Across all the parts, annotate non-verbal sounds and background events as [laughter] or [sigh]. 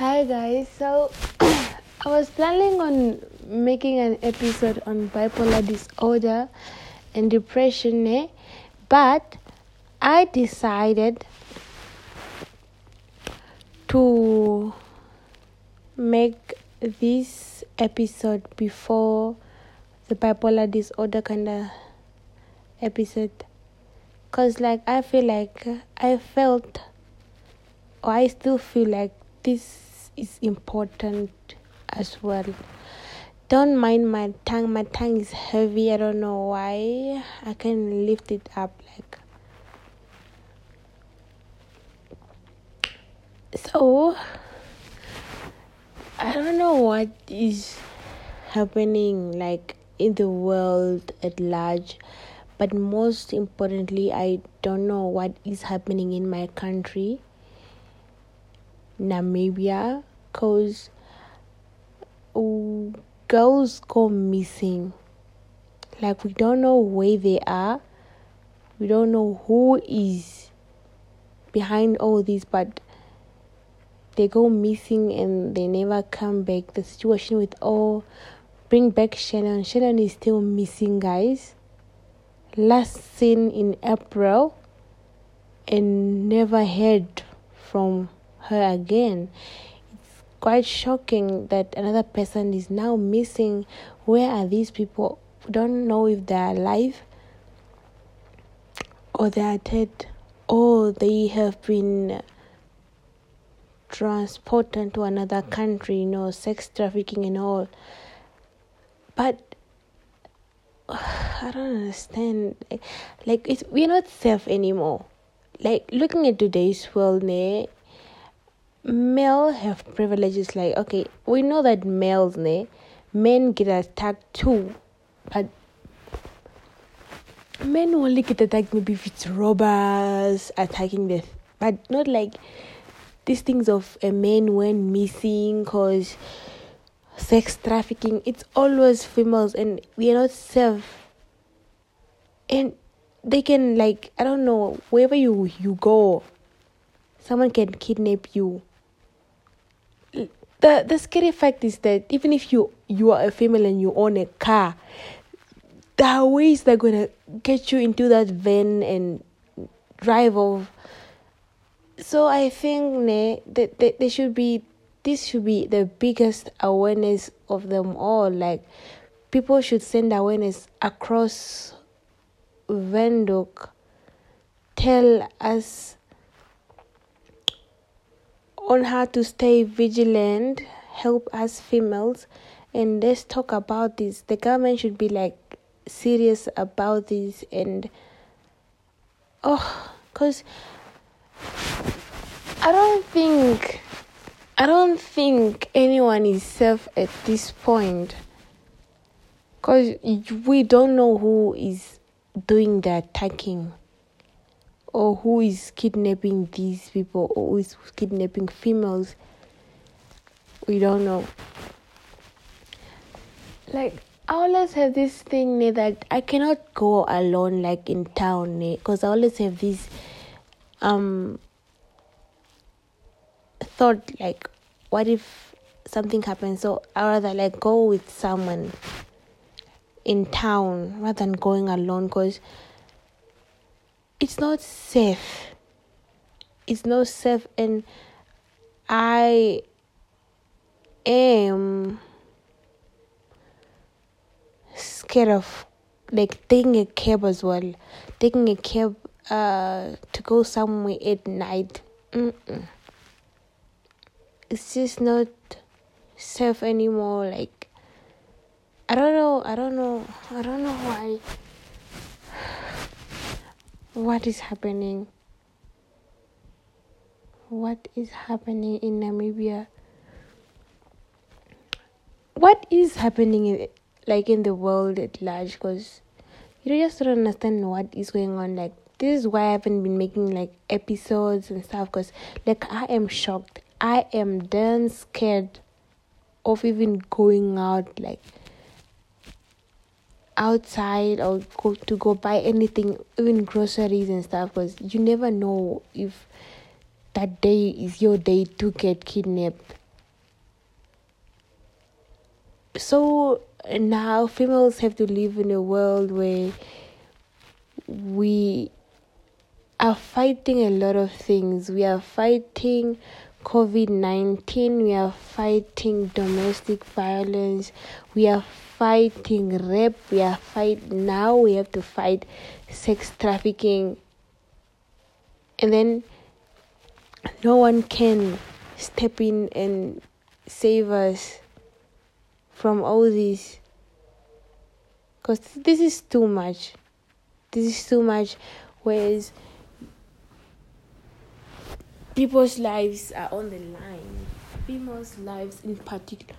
Hi guys. So [coughs] I was planning on making an episode on bipolar disorder and depression, eh? but I decided to make this episode before the bipolar disorder kind of episode because like i feel like i felt or i still feel like this is important as well. Don't mind my tongue. My tongue is heavy. I don't know why. I can lift it up like. So i don't know what is happening like in the world at large. But most importantly i don't know what is happening in my country namibia because girls go missing like we don't know where they are we don't know who is behind all this but they go missing and they never come back the situation with all bring back Shannon. Shannon is still missing, guys. Last seen in April and never heard from her again. Quite shocking that another person is now missing. Where are these people? Don't know if they're alive or they are dead or they have been transported to another country, you know, sex trafficking and all. But [sighs] I don't understand. Like it's we're not safe anymore. Like looking at today's world, ne, male have privileges. Like okay, we know that males, ne, men get attacked too, but men only get attacked maybe if it's robbers attacking the, but not like these things of a man went missing cause sex trafficking it's always females and we are not safe and they can like i don't know wherever you you go someone can kidnap you the the scary fact is that even if you you are a female and you own a car there are ways they're gonna get you into that van and drive off so i think ne, that, that there should be this should be the biggest awareness of them all. Like people should send awareness across Windhoek. Tell us on how to stay vigilant, help us females, and let's talk about this. The government should be like serious about this and oh, because I don't think I don't think anyone is safe at this point because we don't know who is doing the attacking or who is kidnapping these people or who is kidnapping females. We don't know. Like, I always have this thing ne, that I cannot go alone, like in town, because I always have this um thought like what if something happens so i rather like go with someone in town rather than going alone because it's not safe. It's not safe and i am scared of like taking a cab as well. Taking a cab uh to go somewhere at night. Mm-mm. It's just not safe anymore like i don't know i don't know i don't know why what is happening? What is happening in namibia? What is happening in, like in the world at large? Because you just don't understand what is going on. Like this is why i haven't been making like episodes and stuff because like i am shocked. I am damn scared of even going out like outside or go to go buy anything, even groceries and stuff, because you never know if that day is your day to get kidnapped. So now females have to live in a world where we are fighting a lot of things. We are fighting COVID 19, we are fighting domestic violence, we are fighting rape, we are fight now we have to fight sex trafficking. And then no one can step in and save us from all this because this is too much this is too much whereas people's lives are on the line. Females lives in particular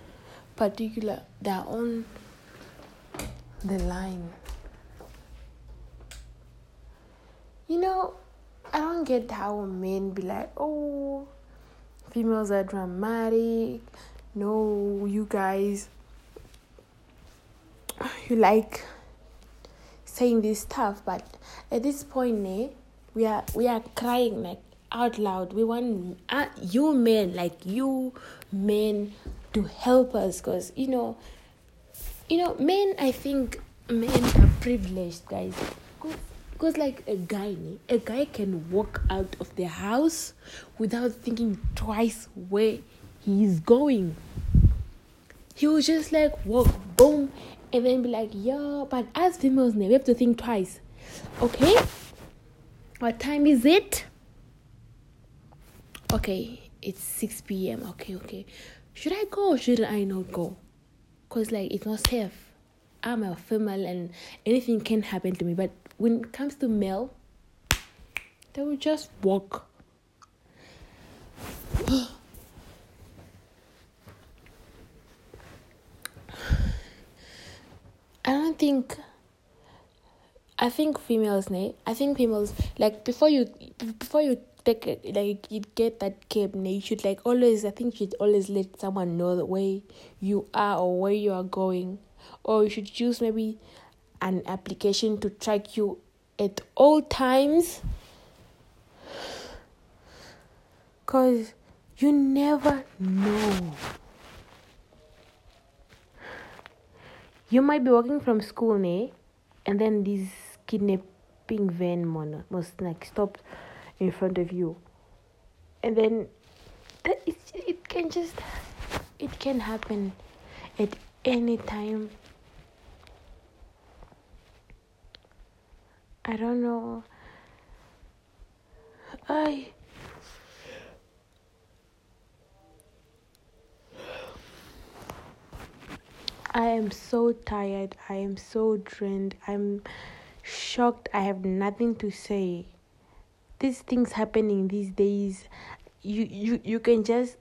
particular they're on the line. You know i don't get how men be like oh females are dramatic. No you guys you like saying this stuff. But at this point eh, we are we are crying like out loud. We want uh, you men like you men to help us because you know you know men i think men are privileged guys. Because like a guy a guy can walk out of the house without thinking twice where he's going. He will just like walk boom and then be like yeah but as females we have to think twice. Okay? What time is it okay it's 6 p.m okay okay should i go or should i not go because like it's not safe i'm a female and anything can happen to me but when it comes to male, they will just walk. [sighs] I don't think. I think females, ne? I think females like before you before you it, like you'd get that ne? You should like always. I think you should always let someone know the way you are or where you are going, or you should use maybe an application to track you at all times because you never know. You might be walking from school, ne? And then this kidnapping van mona must like stop in front of you. And then that it, it can just it can happen at any time I don't know. I I am so tired. I am so drained. I'm shocked. I have nothing to say. These things happening these days, you you you can just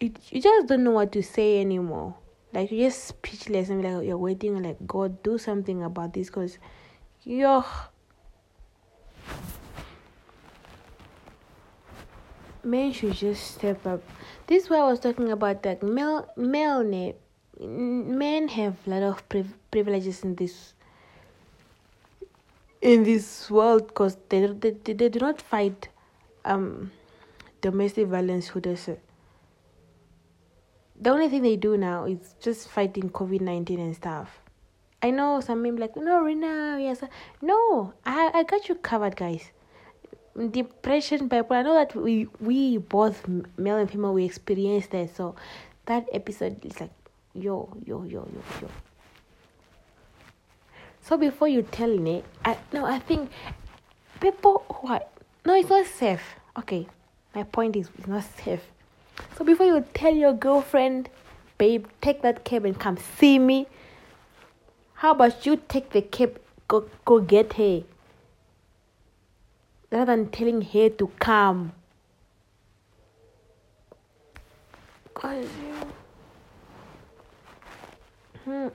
it, you just don't know what to say anymore. Like you're just speechless and like you're waiting like God do something about this because Yo. Men should just step up. This is why I was talking about that male male men have a lot of priv- privileges in this in this world because they, they, they, they do not fight um domestic violence who does it the only thing they do now is just fighting covid-19 and stuff I know some men like, no, Rina, yes. No, I, I got you covered, guys. Depression, people. I know that we we both male and female we experienced that. So that episode is like, yo, yo, yo, yo, yo. So before you tell me, I no, I think people who are no, it's not safe. Okay, my point is it's not safe. So before you tell your girlfriend, babe, take that cab and come see me how about you take the cab, go, go get her? Rather than telling her to come. Cause you. Hmm.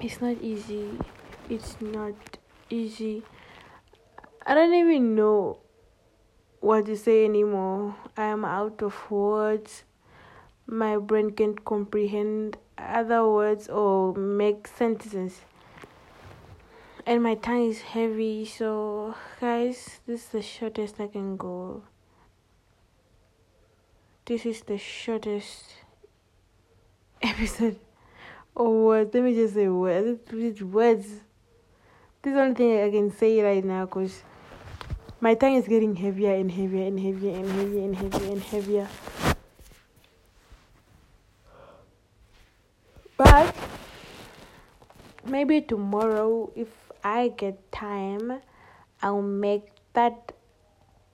It's not easy. It's not easy. I don't even know what to say anymore. I am out of words. My brain can't comprehend other words or make sentences. And my tongue is heavy so guys this is the shortest i can go. This is the shortest [laughs] episode or words. Let me just say words. Words. This is the only thing i can say right now because my tongue is getting heavier and heavier and heavier and heavier and heavier and heavier. But maybe tomorrow if I get time, I'll make that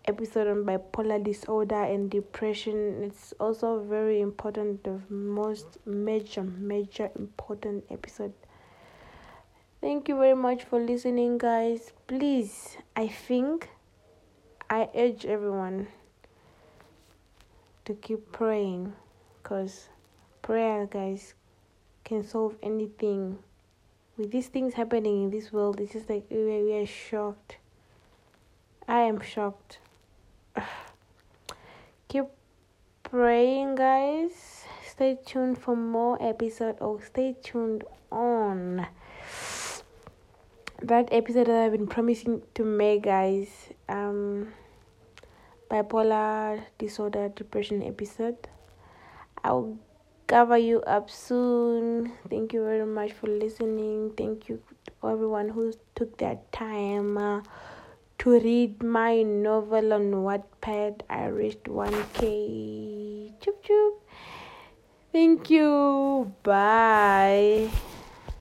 episode on bipolar disorder and depression. It's also very important, the most major, major important episode. Thank you very much for listening, guys. Please, I think I urge everyone to keep praying because prayer, guys, can solve anything with these things happening in this world, it's just like we are, we are shocked. I am shocked. Keep praying, guys. Stay tuned for more episode or stay tuned on that episode that I've been promising to make, guys. Um, bipolar disorder depression episode. I'll cover you up soon. Thank you very much for listening. Thank you to everyone who took their time uh, to read my novel on Wattpad. I reached 1k. Choop choop. Thank you. Bye.